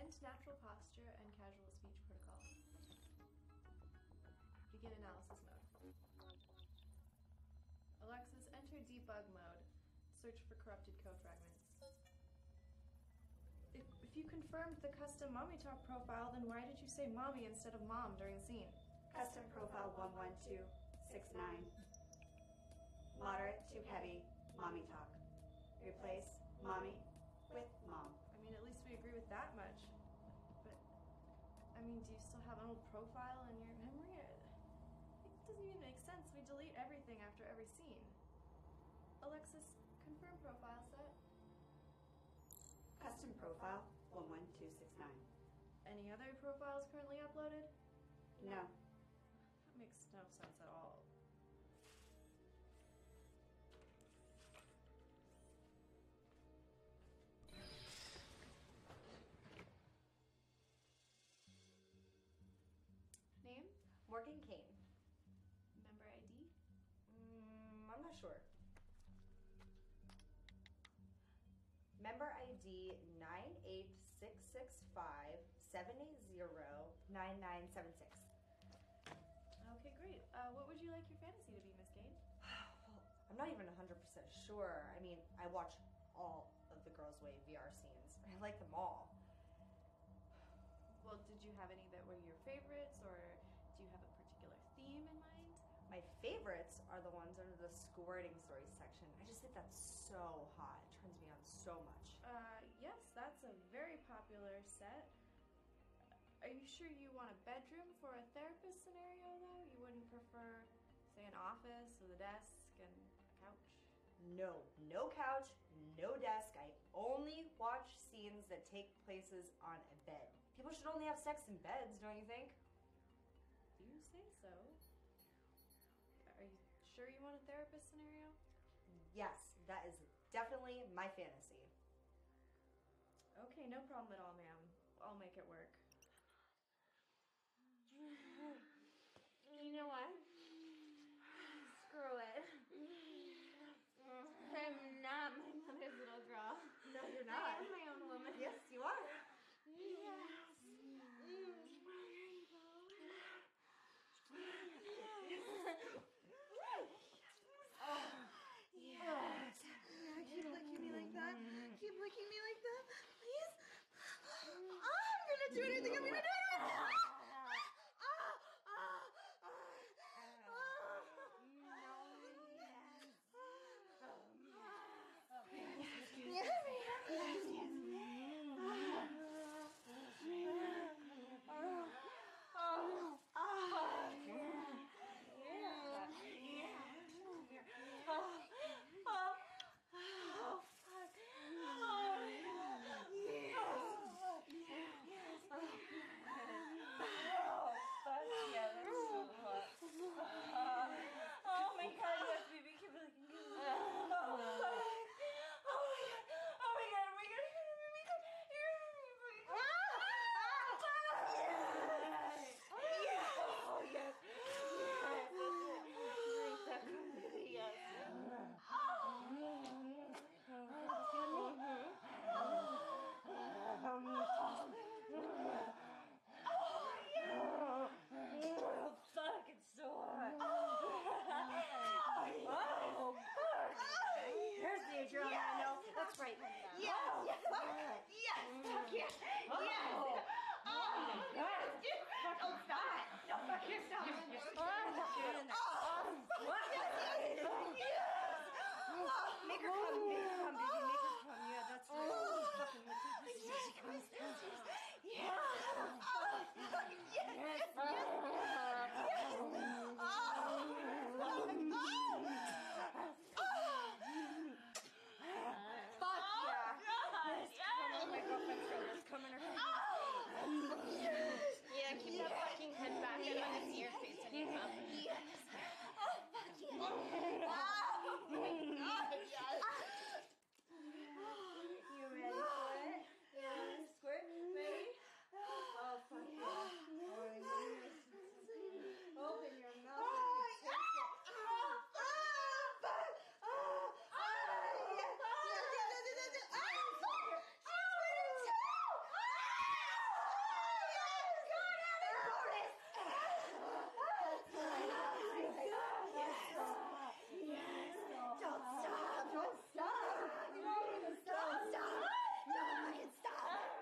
Use natural posture and casual speech protocol. Begin analysis mode. Alexis, enter debug mode. Search for corrupted code fragments. If, if you confirmed the custom mommy talk profile, then why did you say mommy instead of mom during the scene? Custom profile 11269. Moderate to heavy mommy talk. Replace mommy with mom. I mean, at least we agree with that much. But, I mean, do you still have an old profile in your memory? It doesn't even make sense. We delete everything after every scene. Alexis, confirm profile set. Custom profile 11269. Any other profiles currently uploaded? No. That makes no sense at all. Sure. Member ID 98665-780-9976. Okay, great. Uh, what would you like your fantasy to be, Miss Kane? Well, I'm not even 100% sure. I mean, I watch all of the Girls' Way VR scenes. I like them all. Well, did you have any that were your favorites, or do you have a particular theme in mind? My favorites are the ones under the squirting stories section. I just think that's so hot. It turns me on so much. Uh, yes, that's a very popular set. Are you sure you want a bedroom for a therapist scenario, though? You wouldn't prefer, say, an office with a desk and a couch? No, no couch, no desk. I only watch scenes that take places on a bed. People should only have sex in beds, don't you think? You say so? Are you sure you want a therapist? Yes, that is definitely my fantasy. Okay, no problem at all, ma'am. I'll make it work. You know what? Screw it. I'm not my mother's little girl. No, you're I not. am my own woman. Yes, you are. Yes. Yes. Yeah, keep licking me like that. Keep licking me like that, please. Oh, I'm do anything. Yes, yes, yes. Oh, make her come.